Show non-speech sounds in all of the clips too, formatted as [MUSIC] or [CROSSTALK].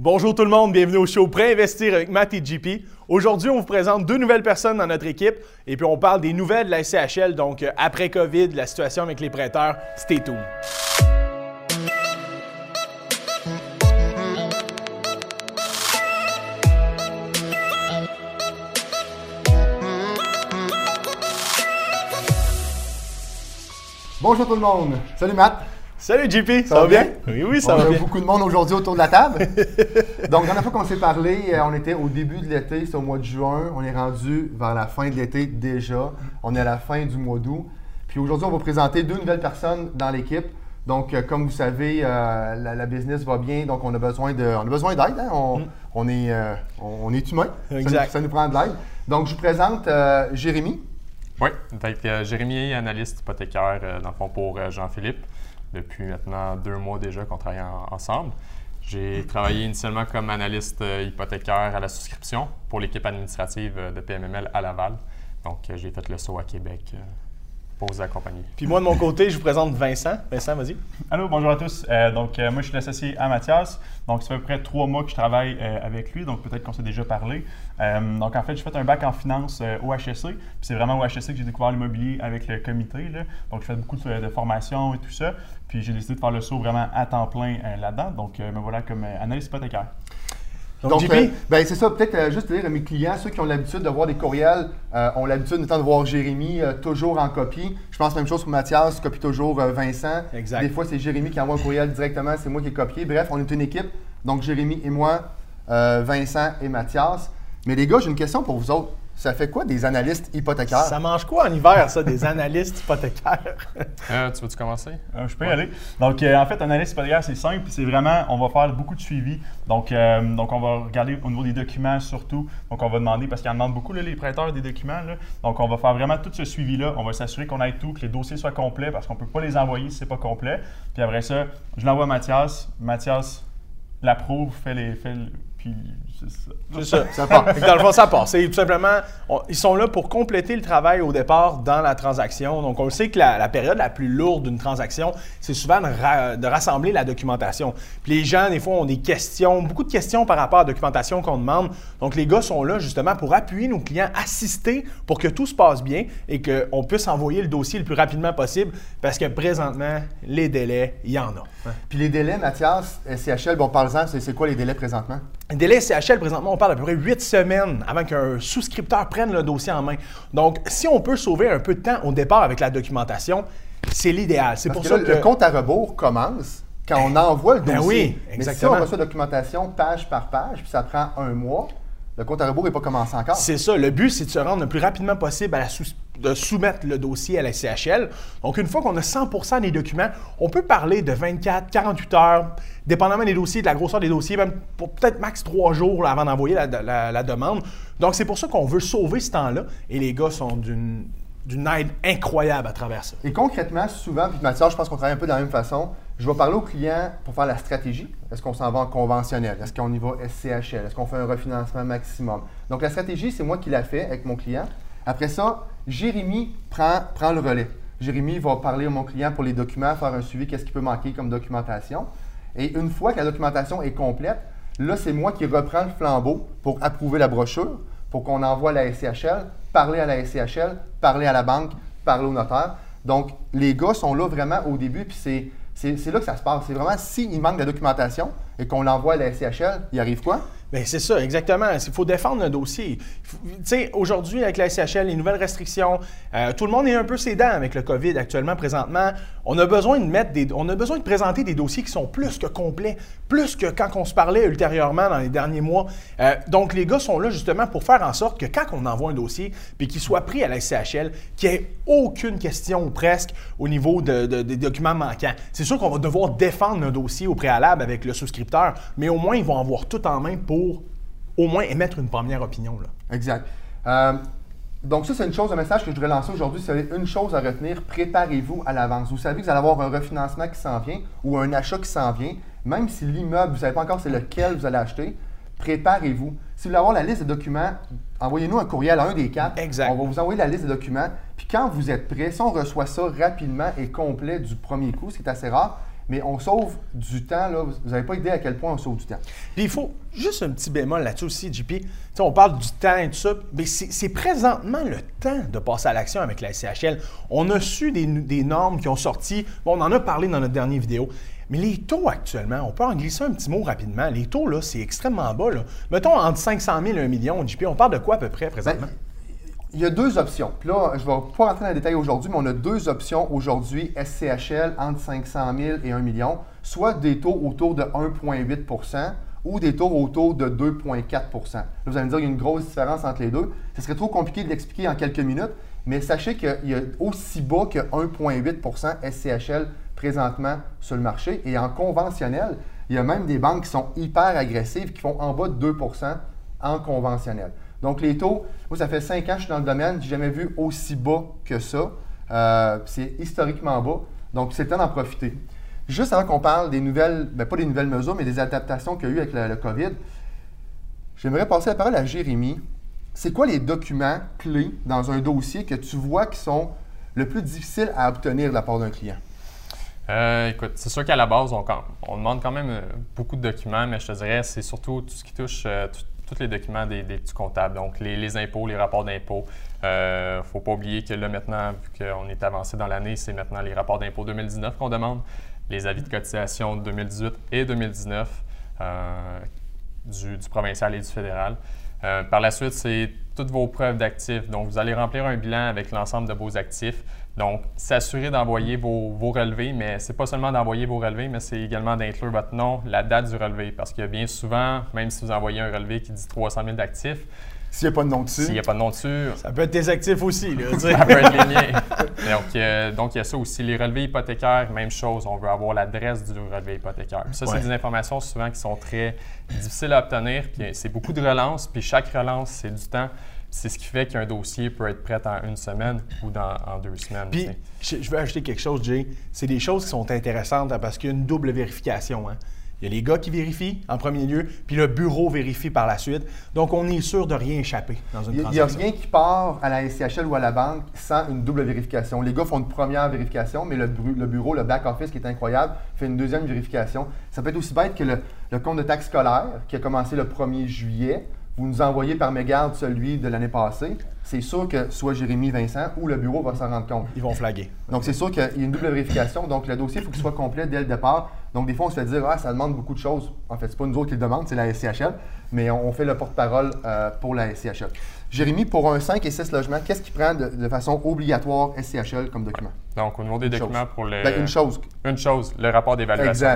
Bonjour tout le monde, bienvenue au show Pré-investir avec Matt et JP. Aujourd'hui, on vous présente deux nouvelles personnes dans notre équipe et puis on parle des nouvelles de la SCHL, donc euh, après COVID, la situation avec les prêteurs. Stay tuned. Bonjour tout le monde. Salut Matt. Salut JP, ça, va bien? Oui, oui, ça On va a bien. beaucoup de monde aujourd'hui autour de la table. [LAUGHS] Donc, la dernière fois qu'on s'est parlé, euh, on était au début de l'été, c'est au mois de juin. On est rendu vers la fin de l'été déjà. On est à la fin du mois d'août. Puis aujourd'hui, on va présenter deux nouvelles personnes dans l'équipe. Donc, euh, comme vous savez, euh, la, la business va bien, donc on a besoin de, on a besoin d'aide. hein. On, on est, euh, on est humain. Exact. Ça, nous prend de l'aide. Donc, je vous présente euh, Jérémy. Oui, donc euh, Jérémy, analyste hypothécaire, euh, dans le fond, pour euh, Jean-Philippe, depuis maintenant deux mois déjà qu'on travaille en- ensemble. J'ai travaillé initialement comme analyste euh, hypothécaire à la souscription pour l'équipe administrative euh, de PMML à Laval. Donc, euh, j'ai fait le saut à Québec pour vous accompagner. Puis moi de mon côté, je vous présente Vincent. Vincent, vas-y. Allô, bonjour à tous. Euh, donc, euh, moi, je suis l'associé à Mathias. Donc, ça fait à peu près trois mois que je travaille euh, avec lui. Donc, peut-être qu'on s'est déjà parlé. Euh, donc, en fait, j'ai fait un bac en finance euh, au HSC. Puis, c'est vraiment au HSC que j'ai découvert l'immobilier avec le comité. là. Donc, je fais beaucoup de, de formations et tout ça. Puis, j'ai décidé de faire le saut vraiment à temps plein euh, là-dedans. Donc, euh, me voilà comme euh, analyste hypothécaire. Donc, JP, euh, ben, c'est ça, peut-être euh, juste dire à mes clients, ceux qui ont l'habitude de voir des courriels, euh, ont l'habitude notamment de voir Jérémy toujours en copie. Je pense même chose pour Mathias, copie toujours Vincent. Exact. Des fois, c'est Jérémy qui envoie un courriel directement, c'est moi qui ai copié. Bref, on est une équipe. Donc, Jérémy et moi, Vincent et Mathias. Mais les gars, j'ai une question pour vous autres. Ça fait quoi des analystes hypothécaires? ça mange quoi en hiver, ça, des analystes hypothécaires? [LAUGHS] Euh, tu veux-tu commencer? Euh, je peux y aller. Donc, euh, en fait, analyse hypothécaire, c'est simple. C'est vraiment, on va faire beaucoup de suivi. Donc, euh, donc, on va regarder au niveau des documents surtout. Donc, on va demander, parce qu'ils en demandent beaucoup, là, les prêteurs des documents. là. Donc, on va faire vraiment tout ce suivi-là. On va s'assurer qu'on ait tout, que les dossiers soient complets, parce qu'on ne peut pas les envoyer si ce n'est pas complet. Puis après ça, je l'envoie à Mathias. Mathias l'approuve, fait les. Fait le- puis, c'est ça. C'est ça. Ça part. Dans le fond, ça passe. C'est tout simplement, on- ils sont là pour compléter le travail au départ dans la transaction. Donc, on le sait que la, la période la plus lourde d'une transaction, c'est souvent de, ra- de rassembler la documentation. Puis les gens, des fois, ont des questions, beaucoup de questions par rapport à la documentation qu'on demande. Donc, les gars sont là justement pour appuyer nos clients, assister pour que tout se passe bien et qu'on puisse envoyer le dossier le plus rapidement possible parce que présentement, les délais, il y en a. Puis les délais, Mathias, SCHL, bon, parle-en, c'est c'est quoi les délais présentement? Un délai CHL, présentement, on parle d'à peu près 8 semaines avant qu'un souscripteur prenne le dossier en main. Donc, si on peut sauver un peu de temps au départ avec la documentation, c'est l'idéal. C'est pour que ça là, que... le compte à rebours commence quand on envoie le Ben dossier. oui, Mais exactement. si on reçoit la documentation page par page, puis ça prend un mois, le compte à rebours n'est pas commencé encore. C'est ça. Le but, c'est de se rendre le plus rapidement possible à la sous- de soumettre le dossier à la CHL. Donc, une fois qu'on a 100% des documents, on peut parler de 24, 48 heures, dépendamment des dossiers, de la grosseur des dossiers, même pour peut-être max 3 jours avant d'envoyer la, demande. Donc, c'est pour ça qu'on veut sauver ce temps-là. Et les gars sont d'une aide incroyable à travers ça. Et concrètement, souvent, puis Mathias, je pense qu'on travaille un peu de la même façon. Je vais parler au client pour faire la stratégie. Est-ce qu'on s'en va en conventionnel? Est-ce qu'on y va SCHL? Est-ce qu'on fait un refinancement maximum? Donc, la stratégie, c'est moi qui la fait avec mon client. Après ça, Jérémy prend, le relais. Jérémy va parler à mon client pour les documents, faire un suivi, qu'est-ce qui peut manquer comme documentation. Et une fois que la documentation est complète, là, c'est moi qui reprends le flambeau pour approuver la brochure, pour qu'on envoie la SCHL, parler à la SCHL, parler à la banque, parler au notaire. Donc, les gars sont là vraiment au début, puis c'est, c'est, c'est là que ça se passe. C'est vraiment s'il manque de documentation et qu'on l'envoie à la SCHL, il arrive quoi? Bien, c'est ça, exactement. Il faut défendre le dossier. Tu sais, aujourd'hui, avec la SCHL, les nouvelles restrictions, euh, tout le monde est un peu sédent avec le COVID actuellement, présentement. On a besoin de mettre on a besoin de présenter des dossiers qui sont plus que complets, plus que quand on se parlait ultérieurement dans les derniers mois. Euh, donc, les gars sont là justement pour faire en sorte que quand on envoie un dossier, puis qu'il soit pris à la SCHL, qu'il n'y ait aucune question ou presque au niveau de- des documents manquants. C'est sûr qu'on va devoir défendre un dossier au préalable avec le souscripteur, mais au moins, ils vont avoir tout en main pour au moins émettre une première opinion. Là. Exact. Euh, donc ça, c'est une chose, un message que je voudrais lancer aujourd'hui. C'est une chose à retenir, préparez-vous à l'avance. Vous savez que vous allez avoir un refinancement qui s'en vient ou un achat qui s'en vient. Même si l'immeuble, vous ne savez pas encore c'est lequel vous allez acheter, préparez-vous. Si vous voulez avoir la liste de documents, envoyez-nous un courriel à un des quatre. Exact. On va vous envoyer la liste de documents. Puis quand vous êtes prêt, si on reçoit ça rapidement et complet du premier coup, ce qui est assez rare, Mais on sauve du temps, là. Vous n'avez pas idée à quel point on sauve du temps. Puis il faut juste un petit bémol là-dessus aussi, JP. On parle du temps et tout ça, mais c'est présentement le temps de passer à l'action avec la SCHL. On a su des, des normes qui ont sorti. Bon, on en a parlé dans notre dernière vidéo. Mais les taux actuellement, on peut en glisser un petit mot rapidement. Les taux, là, c'est extrêmement bas. Là. Mettons entre 500 000 et 1 million, JP, on parle de quoi à peu près présentement? Ben, il y a deux options. Puis là, je ne vais pas rentrer dans les détails aujourd'hui, mais on a deux options aujourd'hui, SCHL entre 500 000 et 1 million, soit des taux autour de 1,8% ou des taux autour de 2,4% Là, vous allez me dire qu'il y a une grosse différence entre les deux. Ce serait trop compliqué de l'expliquer en quelques minutes, mais sachez qu'il y a aussi bas que 1,8% SCHL présentement sur le marché. Et en conventionnel, il y a même des banques qui sont hyper agressives, qui font en bas de 2% en conventionnel. Donc, les taux, moi, ça fait 5 ans que je suis dans le domaine, j'ai jamais vu aussi bas que ça. Euh, c'est historiquement bas. Donc, c'est le temps d'en profiter. Juste avant qu'on parle des nouvelles, bien, pas des nouvelles mesures, mais des adaptations qu'il y a eu avec le, COVID, j'aimerais passer la parole à Jérémy. C'est quoi les documents clés dans un dossier que tu vois qui sont le plus difficiles à obtenir de la part d'un client? Euh, écoute, c'est sûr qu'à la base, on, demande quand même euh, beaucoup de documents, mais je te dirais, c'est surtout tout ce qui touche tous les documents des, des petits comptables, donc les, impôts, les rapports d'impôts. Il ne faut pas oublier que là, maintenant, vu qu'on est avancé dans l'année, c'est maintenant les rapports d'impôts 2019 qu'on demande, les avis de cotisation 2018 et 2019 du, du, provincial et du fédéral. par la suite, c'est toutes vos preuves d'actifs. Donc, vous allez remplir un bilan avec l'ensemble de vos actifs. Donc, s'assurer d'envoyer vos, relevés, mais ce n'est pas seulement d'envoyer vos relevés, mais c'est également d'inclure votre nom, la date du relevé. Parce que bien souvent, même si vous envoyez un relevé qui dit 300 000 d'actifs, s'il n'y a pas de nom dessus. S'il n'y a pas de nom dessus. Ça peut être tes actifs aussi. Là, ça peut être les miens. Donc, euh, donc, il y a ça aussi. Les relevés hypothécaires, même chose. On veut avoir l'adresse du relevé hypothécaire. ça, c'est des informations souvent qui sont très difficiles à obtenir. Puis c'est beaucoup de relances. Puis chaque relance, c'est du temps. C'est ce qui fait qu'un dossier peut être prêt en une semaine ou dans, en deux semaines. Puis, je, veux ajouter quelque chose, Jay. C'est des choses qui sont intéressantes hein, parce qu'il y a une double vérification. Hein. Il y a les gars qui vérifient en premier lieu, puis le bureau vérifie par la suite. Donc, on est sûr de rien échapper dans une transaction. Il n'y a rien qui part à la SCHL ou à la banque sans une double vérification. Les gars font une première vérification, mais le, bureau, le back-office qui est incroyable, fait une deuxième vérification. Ça peut être aussi bête que le, le compte de taxe scolaire qui a commencé le 1er juillet vous nous envoyez par mégarde celui de l'année passée, c'est sûr que soit Jérémy Vincent ou le bureau va s'en rendre compte. Ils vont flaguer. Donc, c'est sûr qu'il y a une double vérification. Donc, le dossier, il faut qu'il soit complet dès le départ. Donc, des fois, on se fait dire, ah, ça demande beaucoup de choses. En fait, ce n'est pas nous autres qui le demandent, c'est la SCHL, mais on fait le porte-parole euh, pour la SCHL. Jérémy, pour un 5 et 6 logements, qu'est-ce qui prend de, façon obligatoire SCHL comme document? Donc, au niveau des documents pour les. Ben, une chose. Une chose, le rapport d'évaluation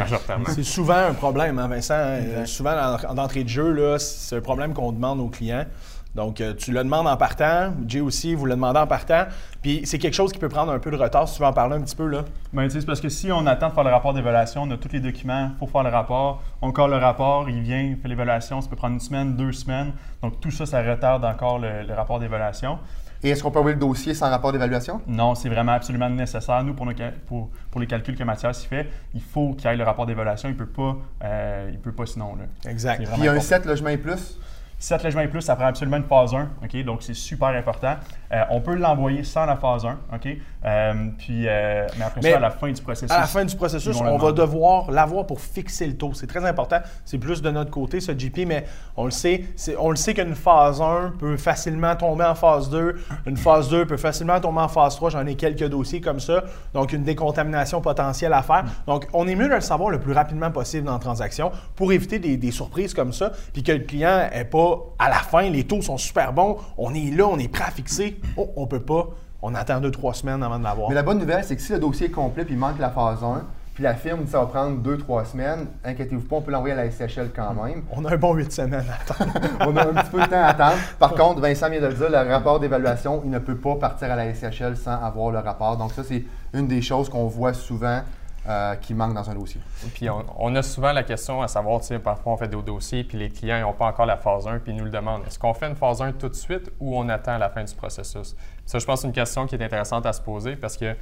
C'est souvent un problème, hein, Vincent. Euh, souvent, d'entrée de jeu, c'est un problème qu'on demande aux clients. Donc, euh, tu le demandes en partant. Jay aussi, vous le demandez en partant. Puis, c'est quelque chose qui peut prendre un peu de retard. Si tu veux en parler un petit peu, là. Bien, c'est parce que si on attend de faire le rapport d'évaluation, on a tous les documents, il faut faire le rapport. On colle le rapport, il vient, il fait l'évaluation. Ça peut prendre une semaine, deux semaines. Donc, tout ça, ça retarde encore le, rapport d'évaluation. Et est-ce qu'on peut envoyer le dossier sans rapport d'évaluation? Non, c'est vraiment absolument nécessaire. Nous, pour, pour, pour les calculs que Mathias fait, il faut qu'il y ait le rapport d'évaluation. Il ne peut, pas, euh, il peut pas sinon. Là. Exact. Puis il y a un 7 logements et plus? 7 logements et plus, ça prend absolument une phase 1. OK? Donc, c'est super important. Euh, on peut l'envoyer sans la phase 1. OK? Euh, puis, euh, mais après ça, à la fin du processus. À la fin du processus, on va devoir l'avoir pour fixer le taux. C'est très important. C'est plus de notre côté, ce GP, mais on le sait. On le sait qu'une phase 1 peut facilement tomber en phase 2. Une phase 2 peut facilement tomber en phase 3. J'en ai quelques dossiers comme ça. Donc, une décontamination potentielle à faire. Donc, on est mieux de le savoir le plus rapidement possible dans la transaction pour éviter des, des surprises comme ça, puis que le client n'ait pas à la fin, les taux sont super bons, on est là, on est prêt à fixer. Oh, on peut pas. On attend deux, trois semaines avant de l'avoir. Mais la bonne nouvelle, c'est que si le dossier est complet puis il manque la phase 1, puis la firme dit ça va prendre deux, trois semaines, inquiétez-vous pas, on peut l'envoyer à la SCHL quand même. On a un bon huit semaines à attendre. [LAUGHS] on a un petit peu de temps à attendre. Par contre, Vincent vient de le dire, le rapport d'évaluation, il ne peut pas partir à la SCHL sans avoir le rapport. Donc ça, c'est une des choses qu'on voit souvent euh, qui manque dans un dossier. Puis on, a souvent la question à savoir, tu sais, parfois on fait des dossiers, puis les clients n'ont pas encore la phase 1, puis ils nous le demandent. Est-ce qu'on fait une phase 1 tout de suite ou on attend la fin du processus? Ça, je pense, c'est une question qui est intéressante à se poser parce que,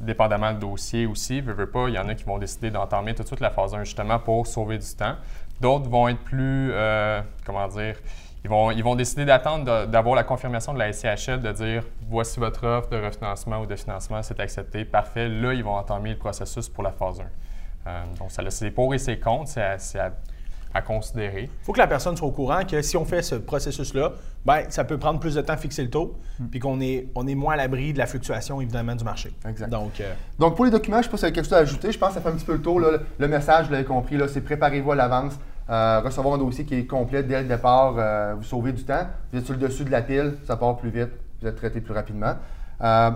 dépendamment du dossier aussi, veut, veut pas, il y en a qui vont décider d'entamer tout de suite la phase 1 justement pour sauver du temps. D'autres vont être plus, euh, comment dire, ils vont, ils vont décider d'attendre d'avoir la confirmation de la SCHL, de dire voici votre offre de refinancement ou de financement, c'est accepté, parfait. Là, ils vont entamer le processus pour la phase 1. Euh, donc, ça a ses pour et ses contre, c'est à, c'est à- à considérer. Il faut que la personne soit au courant que si on fait ce processus-là, ben, ça peut prendre plus de temps à fixer le taux, puis qu'on est, on est moins à l'abri de la fluctuation, évidemment, du marché. Exact. Donc, euh, Donc, pour les documents, je ne sais pas si vous avez quelque chose à ajouter. Je pense que ça fait un petit peu le tour. là. Le message, vous l'avez compris, là, c'est préparez-vous à l'avance. Euh, recevoir un dossier qui est complet dès le départ, euh, vous sauvez du temps. Vous êtes sur le dessus de la pile, ça part plus vite, vous êtes traité plus rapidement. Euh,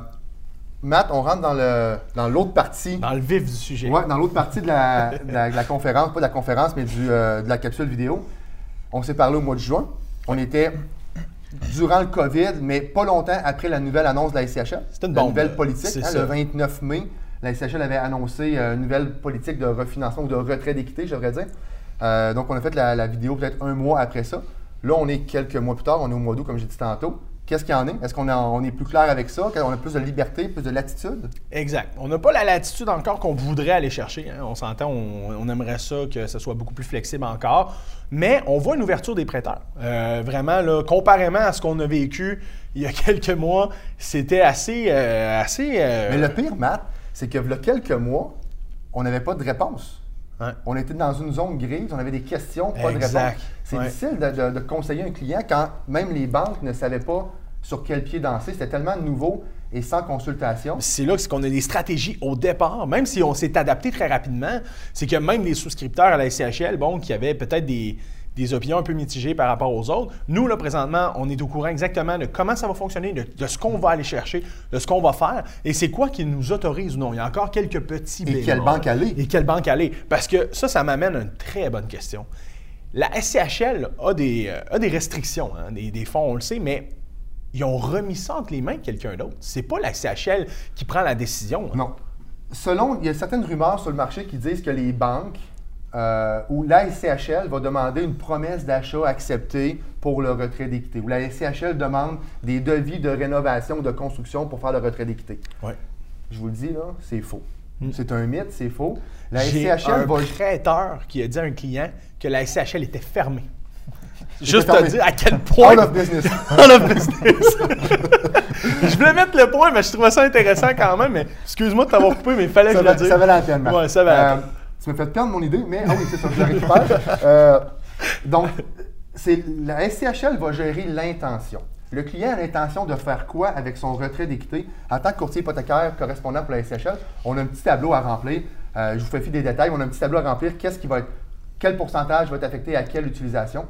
Matt, on rentre dans le dans l'autre partie. dans le vif du sujet. Ouais, dans l'autre partie de la, de la- de la conférence, pas de la conférence, mais du, euh, de la capsule vidéo. On s'est parlé au mois de juin. On était durant le COVID, mais pas longtemps après la nouvelle annonce de la SCHL. C'était une la bombe, nouvelle politique. C'est hein, le 29 mai, la SCHL avait annoncé euh, une nouvelle politique de refinancement ou de retrait d'équité, je devrais dire. Euh, donc, on a fait la, la vidéo peut-être un mois après ça. Là, on est quelques mois plus tard, on est au mois d'août, comme j'ai dit tantôt. Qu'est-ce qu'il y en est? Est-ce qu'on est, on est plus clair avec ça? On a plus de liberté, plus de latitude? Exact. On n'a pas la latitude encore qu'on voudrait aller chercher. hein. On s'entend, on, on aimerait ça que ce soit beaucoup plus flexible encore. Mais on voit une ouverture des prêteurs. Euh, vraiment, là, comparément à ce qu'on a vécu il y a [LAUGHS] quelques mois, c'était assez. euh, assez euh, Mais le pire, Matt, c'est que il y a quelques mois, on n'avait pas de réponse. Ouais. On était dans une zone grise, on avait des questions, pas de réponse. C'est Ouais. difficile de, de- de conseiller un client quand même les banques ne savaient pas sur quel pied danser. C'était tellement nouveau et sans consultation. C'est là qu'on a des stratégies au départ, même si on s'est adapté très rapidement, c'est que même les souscripteurs à la SCHL, bon, qui avaient peut-être des, des opinions un peu mitigées par rapport aux autres, nous, là, présentement, on est au courant exactement de comment ça va fonctionner, de, de ce qu'on va aller chercher, de ce qu'on va faire, et c'est quoi qui nous autorise ou non? Il y a encore quelques petits Et quelle banque aller? Et quelle banque aller? Parce que ça, ça m'amène à une très bonne question. La SCHL a des, euh, a des restrictions, hein, des, des fonds, on le sait, mais ils ont remis ça entre les mains de quelqu'un d'autre. C'est pas la SCHL qui prend la décision. hein. Non. Selon, il y a certaines rumeurs sur le marché qui disent que les banques euh, ou la SCHL va demander une promesse d'achat acceptée pour le retrait d'équité. Ou la SCHL demande des devis de rénovation ou de construction pour faire le retrait d'équité. Ouais. Je vous le dis, là, c'est faux. C'est un mythe, c'est faux. La Hmm. SCHL un va. prêteur qui a dit à un client que la SCHL était fermée. [LAUGHS] Juste te dire à quel point. Out of business. [LAUGHS] Out of business. [LAUGHS] je voulais mettre le point, mais je trouvais ça intéressant quand même. Mais excuse-moi de t'avoir coupé, mais il fallait que ça, je le va, dise. ça valait la peine. Ouais, ça valait la Euh, peine. Tu m'as fait perdre mon idée, mais ah oui, c'est ça, je récupère. Euh, donc, la SCHL va gérer l'intention. Le client a l'intention de faire quoi avec son retrait d'équité? En tant que courtier hypothécaire correspondant pour la SCHL, on a un petit tableau à remplir. Euh, je vous fais fi des détails. On a un petit tableau à remplir. Qu'est-ce qui va être, quel pourcentage va être affecté à quelle utilisation?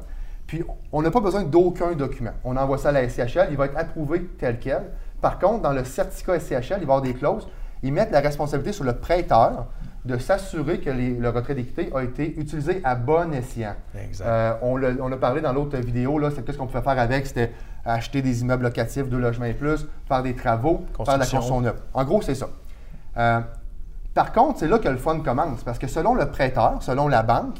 Puis, on n'a pas besoin d'aucun document. On envoie ça à la SCHL, il va être approuvé tel quel. Par contre, dans le certificat SCHL, il va y avoir des clauses. Ils mettent la responsabilité sur le prêteur de s'assurer que les- le retrait d'équité a été utilisé à bon escient. Exact. Euh, on, l'a- on a parlé dans l'autre vidéo, là, c'est qu'est-ce qu'on pouvait faire avec, c'était acheter des immeubles locatifs, deux logements et plus, faire des travaux, faire de la Construction. construction neuve. En gros, c'est ça. Euh, par contre, c'est là que le fun commence, parce que selon le prêteur, selon la banque,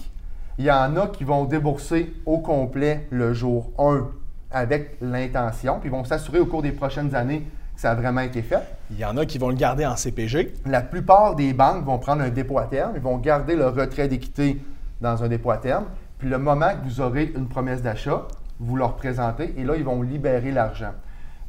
il y en a qui vont débourser au complet le jour 1 avec l'intention, puis ils vont s'assurer au cours des prochaines années que ça a vraiment été fait. Il y en a qui vont le garder en CPG. La plupart des banques vont prendre un dépôt à terme, ils vont garder le retrait d'équité dans un dépôt à terme, puis le moment que vous aurez une promesse d'achat, vous leur présentez et là, ils vont libérer l'argent.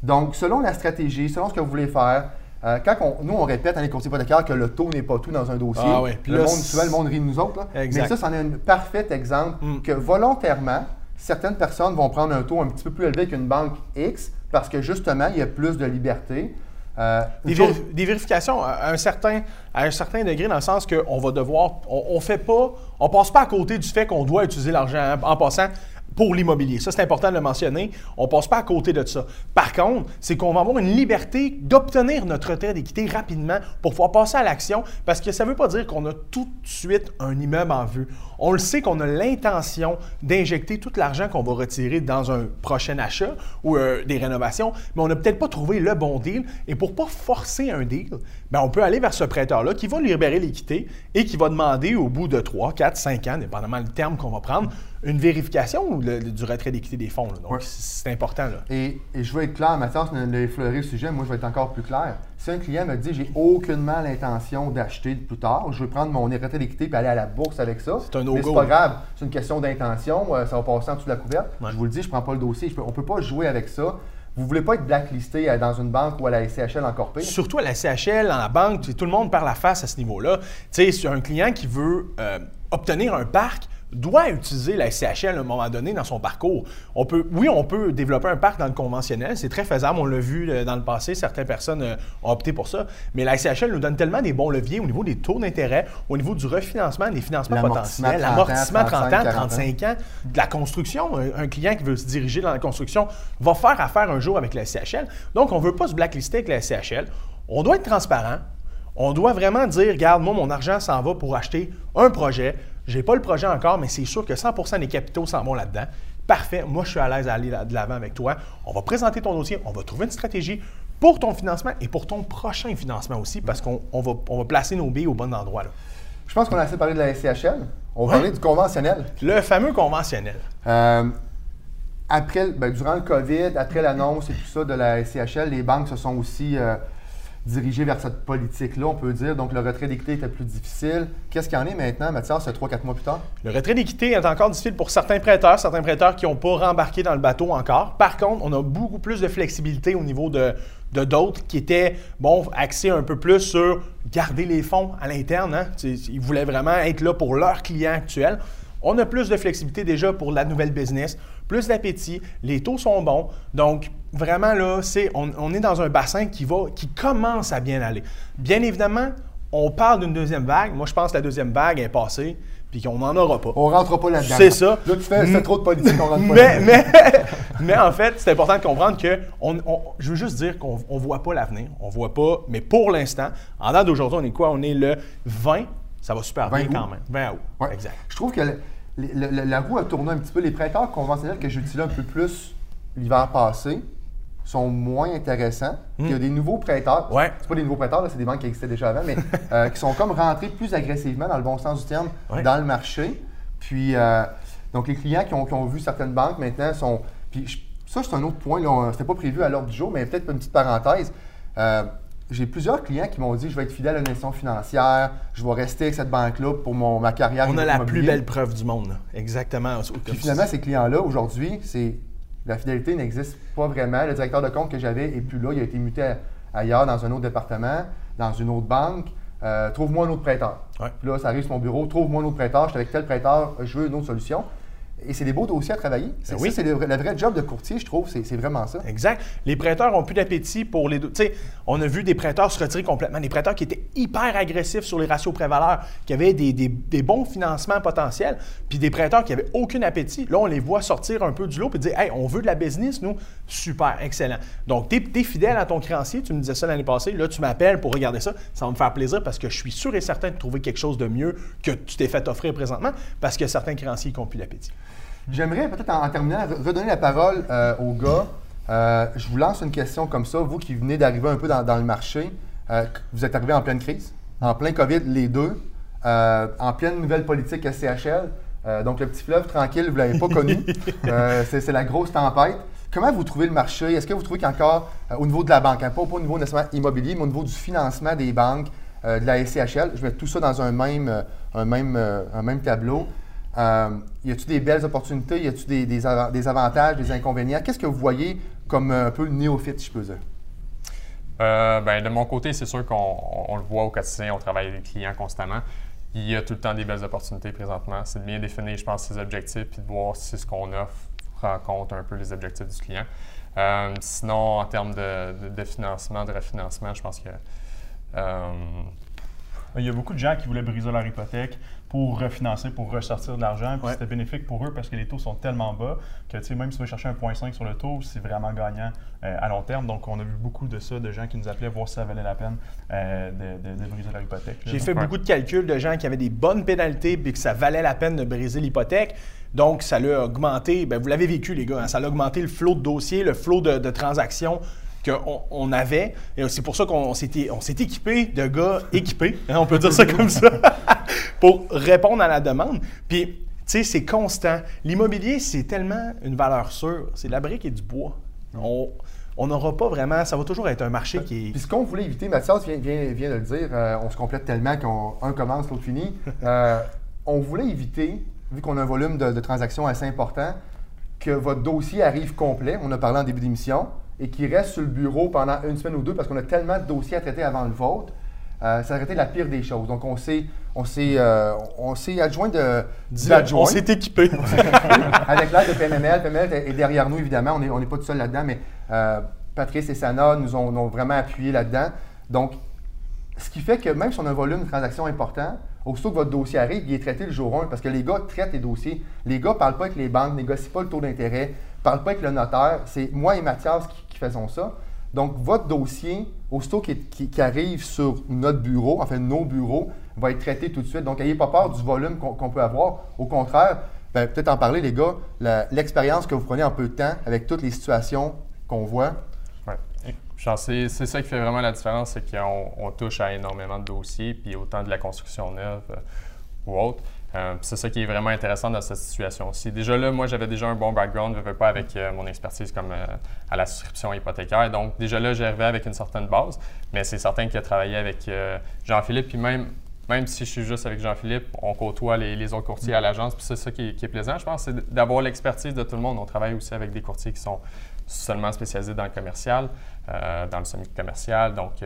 Donc, selon la stratégie, selon ce que vous voulez faire, euh, quand on- nous, on répète à les courtiers hypothécaires que le taux n'est pas tout dans un dossier. Ah le monde, souvent, le monde rit de nous autres. là. Mais ça, c'en est un parfait exemple Mm. que volontairement, certaines personnes vont prendre un taux un petit peu plus élevé qu'une banque X parce que justement, il y a plus de liberté. Euh, Des, chose- vérifications à un, certain, à un certain degré, dans le sens qu'on va devoir. On, on fait pas. On passe pas à côté du fait qu'on doit utiliser l'argent en passant pour l'immobilier. Ça, c'est important de le mentionner. On passe pas à côté de ça. Par contre, c'est qu'on va avoir une liberté d'obtenir notre retrait d'équité rapidement pour pouvoir passer à l'action, parce que ça ne veut pas dire qu'on a tout de suite un immeuble en vue. On le sait qu'on a l'intention d'injecter tout l'argent qu'on va retirer dans un prochain achat ou euh, des rénovations, mais on n'a peut-être pas trouvé le bon deal. Et pour pas forcer un deal, ben, on peut aller vers ce prêteur-là qui va libérer l'équité et qui va demander au bout de 3, 4, 5 ans, dépendamment du terme qu'on va prendre, une vérification ou le- du retrait d'équité des fonds. là? Donc, Ouais. c'est important. Là. Et, et je veux être clair, Mathias a effleuré le sujet, moi je vais être encore plus clair. Si un client me dit j'ai aucunement l'intention d'acheter plus tard, je veux prendre mon retrait d'équité et aller à la bourse avec ça. C'est un Mais no-go. c'est pas grave, c'est une question d'intention, euh, ça va passer en dessous de la couverte. Ouais. Je vous le dis, je prends pas le dossier. Je peux- on peut pas jouer avec ça Vous ne voulez pas être blacklisté euh, dans une banque ou à la SCHL encore pire? Surtout à la CHL, dans la banque, tout le monde parle la face à ce niveau-là. Tu sais, un client qui veut euh, obtenir un parc, doit utiliser la SCHL à un moment donné dans son parcours. On peut, oui, on peut développer un parc dans le conventionnel, c'est très faisable, on l'a vu euh, dans le passé, certaines personnes euh, ont opté pour ça, mais la SCHL nous donne tellement des bons leviers au niveau des taux d'intérêt, au niveau du refinancement, des financements potentiels, 30 ans, l'amortissement 30 ans, 35, 35 ans, de la construction. Un, un client qui veut se diriger dans la construction va faire affaire un jour avec la SCHL. Donc, on ne veut pas se blacklister avec la SCHL. On doit être transparent. On doit vraiment dire, regarde, moi, mon argent s'en va pour acheter un projet. Je n'ai pas le projet encore, mais c'est sûr que 100% des capitaux s'en vont là-dedans. Parfait, moi, je suis à l'aise à aller de l'avant avec toi. On va présenter ton dossier, on va trouver une stratégie pour ton financement et pour ton prochain financement aussi, parce qu'on on va, on va placer nos billes au bon endroit. là. Je pense qu'on a assez parlé de la SCHL. On va Ouais. parler du conventionnel. Le fameux conventionnel. Euh, après, ben, durant le COVID, après l'annonce et tout ça de la SCHL, les banques se sont aussi euh, dirigées vers cette politique-là, on peut dire. Donc, le retrait d'équité était plus difficile. Qu'est-ce qu'il y en est maintenant, Mathias, c'est 3-4 mois plus tard? Le retrait d'équité est encore difficile pour certains prêteurs, certains prêteurs qui n'ont pas rembarqué dans le bateau encore. Par contre, on a beaucoup plus de flexibilité au niveau de d'autres qui étaient bon axés un peu plus sur garder les fonds à l'interne. hein. Ils voulaient vraiment être là pour leurs clients actuels. On a plus de flexibilité déjà pour la nouvelle business, plus d'appétit, les taux sont bons. Donc, vraiment, là, c'est, on, on est dans un bassin qui, va, qui commence à bien aller. Bien évidemment, on parle d'une deuxième vague. Moi, je pense que la deuxième vague est passée, puis qu'on n'en aura pas. On rentre pas là-dedans. C'est ça. Là, tu fais c'est trop de politique, on rentre pas Mais, là-dedans. mais, [LAUGHS] mais en fait, c'est important de comprendre que, on, on- je veux juste dire qu'on ne voit pas l'avenir. On voit pas, mais pour l'instant, en date d'aujourd'hui, on est quoi? On est le 20, ça va super 20 bien août. quand même. 20 août, Ouais. exact. Je trouve que la roue a tourné un petit peu. Les prêteurs conventionnels que j'utilisais un peu plus l'hiver passé sont moins intéressants. Il y a des nouveaux prêteurs. Hmm. Ouais. C'est pas des nouveaux prêteurs, c'est des banques qui existaient déjà avant, mais [LAUGHS] euh, qui sont comme rentrés plus agressivement, dans le bon sens du terme, Ouais. dans le marché. Puis, euh, donc, les clients qui ont, qui ont vu certaines banques maintenant sont. Puis, je- ça, c'est un autre point. C'était pas prévu à l'ordre du jour, mais peut-être une petite parenthèse. Euh, j'ai plusieurs clients qui m'ont dit je vais être fidèle à une institution financière, je vais rester avec cette banque-là pour mon, ma carrière. On a la plus belle preuve du monde, exactement. Puis finalement, ces clients-là, aujourd'hui, c'est la fidélité n'existe pas vraiment. Le directeur de compte que j'avais est plus là. Il a été muté ailleurs, dans un autre département, dans une autre banque. Euh, trouve-moi un autre prêteur. Ouais. Puis là, ça arrive sur mon bureau. Trouve-moi un autre prêteur. Je suis avec tel prêteur. Je veux une autre solution. Et c'est des beaux dossiers à travailler. C'est Ben oui. ça, c'est le, le vrai job de courtier, je trouve. C'est c'est vraiment ça. Exact. Les prêteurs ont plus d'appétit pour les. Tu sais, on a vu des prêteurs se retirer complètement, des prêteurs qui étaient hyper agressifs sur les ratios prévaleurs, qui avaient des, des- des bons financements potentiels, puis des prêteurs qui avaient aucun appétit. Là, on les voit sortir un peu du lot et dire Hey, on veut de la business, nous. Super, excellent. Donc, tu es, fidèle à ton créancier, tu me disais ça l'année passée. Là, tu m'appelles pour regarder ça. Ça va me faire plaisir parce que je suis sûr et certain de trouver quelque chose de mieux que tu t'es fait offrir présentement parce que certains créanciers n'ont plus d'appétit. J'aimerais peut-être en, en terminant re- redonner la parole euh, aux gars. Euh, je vous lance une question comme ça. Vous qui venez d'arriver un peu dans, dans le marché, euh, vous êtes arrivé en pleine crise, en plein COVID, les deux, euh, en pleine nouvelle politique SCHL. Donc le petit fleuve tranquille, vous ne l'avez pas connu. [LAUGHS] C'est la grosse tempête. Comment vous trouvez le marché? Est-ce que vous trouvez qu'encore au niveau de la banque, hein, pas, pas au niveau nécessairement immobilier, mais au niveau du financement des banques, de la SCHL, je mets tout ça dans un même, un même, un même tableau. Euh, y a-t-il des belles opportunités? Y a-t-il des, des ava- des avantages, des inconvénients? Qu'est-ce que vous voyez comme euh, un peu néophyte, si je peux dire? Euh, ben, de mon côté, c'est sûr qu'on on- on le voit au quotidien, on travaille avec les clients constamment. Il y a tout le temps des belles opportunités présentement. C'est de bien définir, je pense, ses objectifs puis de voir si ce qu'on offre rend compte un peu les objectifs du client. Sinon, en termes de, financement, de refinancement, je pense que Il y a beaucoup de gens qui voulaient briser leur hypothèque pour refinancer, pour ressortir de l'argent. Puis Ouais. c'était bénéfique pour eux parce que les taux sont tellement bas que même si tu veux chercher un 1,5 sur le taux, c'est vraiment gagnant euh, à long terme. Donc on a vu beaucoup de ça, de gens qui nous appelaient voir si ça valait la peine euh, de, de- de briser leur hypothèque. J'ai fait Ouais. beaucoup de calculs de gens qui avaient des bonnes pénalités et que ça valait la peine de briser l'hypothèque. Donc, ça l'a augmenté, ben, vous l'avez vécu, les gars, hein, ça l'a augmenté le flot de dossiers, le flot de, de transactions qu'on on avait. Et c'est pour ça qu'on s'est équipé de gars équipés, hein, on peut dire ça comme ça, [LAUGHS] pour répondre à la demande. Puis, tu sais, c'est constant. L'immobilier, c'est tellement une valeur sûre. C'est de la brique et du bois. On on n'aura pas vraiment, ça va toujours être un marché qui est... Puis ce qu'on voulait éviter, Mathias vient, vient- vient de le dire, euh, on se complète tellement qu'un commence, l'autre finit. [LAUGHS] Euh, on voulait éviter, vu qu'on a un volume de, de transactions assez important, que votre dossier arrive complet, on a parlé en début d'émission, et qui reste sur le bureau pendant une semaine ou deux parce qu'on a tellement de dossiers à traiter avant le vote, euh, ça aurait été la pire des choses. Donc, on s'est, on s'est, euh, on s'est adjoint de. [LAUGHS] On s'est équipé. avec l'aide de PMML. PMML est derrière nous, évidemment. On n'est on est pas tout seul là-dedans, mais euh, Patrice et Sana nous ont, nous ont vraiment appuyé là-dedans. Donc, ce qui fait que même si on a un volume de transactions important, aussitôt que votre dossier arrive, il est traité le jour 1 parce que les gars traitent les dossiers. Les gars ne parlent pas avec les banques, négocient pas le taux d'intérêt, ne parlent pas avec le notaire. C'est moi et Mathias qui, faisons ça. Donc, votre dossier, aussitôt qui, qui, arrive sur notre bureau, enfin nos bureaux, va être traité tout de suite. Donc, n'ayez pas peur du volume qu'on peut avoir. Au contraire, ben, peut-être en parler, les gars, l'expérience que vous prenez en peu de temps avec toutes les situations qu'on voit. C'est ça qui fait vraiment la différence, c'est qu'on touche à énormément de dossiers, puis autant de la construction neuve euh, ou autre. Euh, c'est ça qui est vraiment intéressant dans cette situation-ci. Déjà là, moi, j'avais déjà un bon background, je ne veux pas avec euh, mon expertise comme euh, à la souscription hypothécaire. Donc, déjà là, j'arrivais avec une certaine base, mais c'est certain qu'il a travaillé avec Jean-Philippe, puis même, même si je suis juste avec Jean-Philippe, on côtoie les, autres courtiers à l'agence, c'est ça qui est, plaisant, je pense, c'est d'avoir l'expertise de tout le monde. On travaille aussi avec des courtiers qui sont seulement spécialisés dans le commercial, dans le semi-commercial. Donc,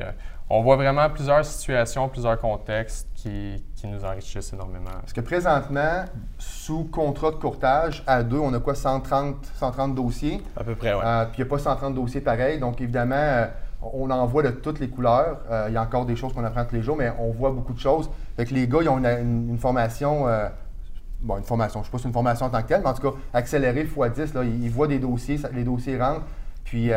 on voit vraiment plusieurs situations, plusieurs contextes qui, nous enrichissent énormément. Parce que présentement, sous contrat de courtage, à deux, on a quoi, 130, 130 dossiers? À peu près, oui. Euh, puis il n'y a pas 130 dossiers pareils. Donc, évidemment, euh, on en voit de toutes les couleurs. Euh, il y a encore des choses qu'on apprend tous les jours, mais on voit beaucoup de choses. Fait que les gars, ils ont une, formation bon, une formation, je ne sais pas si c'est une formation en tant que telle, mais en tout cas, accélérée x 10, là, ils, voient des dossiers, les dossiers rentrent, puis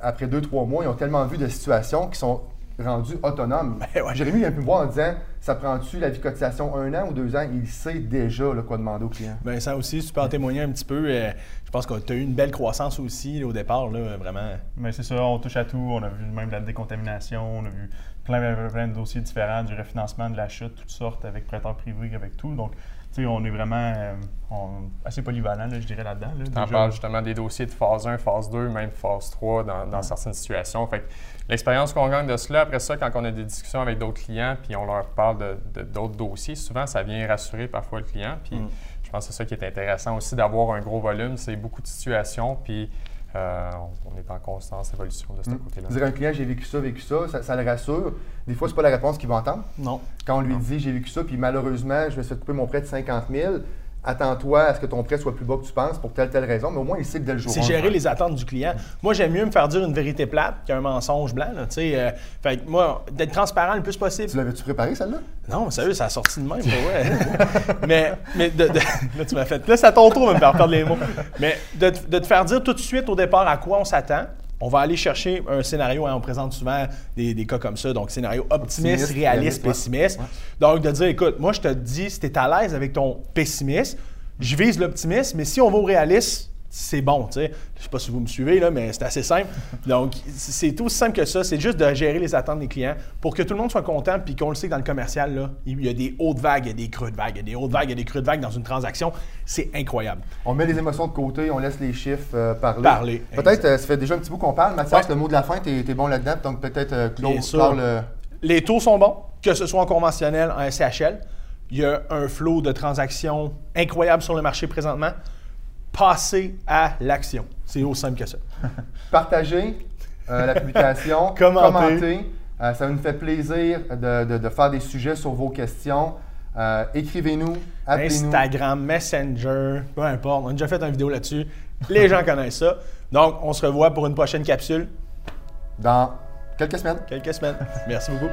après deux, trois mois, ils ont tellement vu de situations qui sont rendu autonome. Ben Jérémy vient plus me voir en disant ça prend-tu la vie cotisation un an ou deux ans Il sait déjà quoi demander au client. Bien, ça aussi, tu peux en témoigner un petit peu. Euh, je pense que tu as eu une belle croissance aussi au départ, là, vraiment. Mais c'est ça, on touche à tout. On a vu même la décontamination, on a vu plein, plein de dossiers différents, du refinancement, de la chute, toutes sortes, avec prêteurs privés, avec tout. Donc, on est vraiment euh, assez polyvalent, je dirais, là-dedans. tu en parles justement des dossiers de phase 1, phase 2, même phase 3 dans, certaines situations. Fait l'expérience qu'on gagne de cela, après ça, quand on a des discussions avec d'autres clients, puis on leur parle de, d'autres dossiers, souvent, ça vient rassurer parfois le client. Puis mm. je pense que c'est ça qui est intéressant aussi d'avoir un gros volume. C'est beaucoup de situations, puis euh, on est en constante évolution de ce mm. côté-là. Dire à un client, j'ai vécu ça, vécu ça, ça, le rassure. Des fois, c'est pas la réponse qu'il va entendre. Non. Quand on lui dit, j'ai vécu ça, puis malheureusement, je me suis fait couper mon prêt de 50 000, attends-toi à ce que ton prêt soit plus bas que tu penses pour telle telle raison, mais au moins il sait que dès le jour. C'est gérer les attentes du client. Moi, j'aime mieux me faire dire une vérité plate qu'un mensonge blanc. Là, euh, fait moi, d'être transparent le plus possible. Tu l'avais-tu préparé celle-là? Non, sérieux, ça a sorti de même, ouais. [LAUGHS] mais mais de, là, tu m'as fait. Là, c'est à ton tour de me faire perdre les mots. Mais de, de te faire dire tout de suite au départ à quoi on s'attend on va aller chercher un scénario, hein, on présente souvent des, cas comme ça, donc scénario optimiste, réaliste, pessimiste. Donc de dire, écoute, moi je te dis, si tu es à l'aise avec ton pessimisme, je vise l'optimisme, mais si on va au réaliste, c'est bon, tu sais. Je sais pas si vous me suivez, là, mais c'est assez simple. [LAUGHS] Donc, c'est tout aussi simple que ça. C'est juste de gérer les attentes des clients pour que tout le monde soit content, puis qu'on le sait que dans le commercial, là, il y a des hautes vagues, il y a des creux de vagues, il y a des hautes vagues, il y a des creux de vagues dans une transaction. C'est incroyable. On met les émotions de côté, on laisse les chiffres euh, parler. Parler. Peut-être, euh, ça fait déjà un petit bout qu'on parle. Mathias, le mot de la fin, tu es, bon là-dedans, donc peut-être, euh, Claude, parle... Les taux sont bons, que ce soit en conventionnel, en SCHL. Il y a un flot de transactions incroyable sur le marché présentement passer à l'action. C'est aussi simple que ça. [LAUGHS] Partagez euh, la publication, [LAUGHS] commentez. Euh, ça nous fait plaisir de, faire des sujets sur vos questions. Euh, écrivez-nous, appelez-nous. Instagram, Messenger, peu importe. On a déjà fait une vidéo là-dessus. Les gens connaissent ça. Donc, on se revoit pour une prochaine capsule. Dans quelques semaines. Quelques semaines. Merci beaucoup.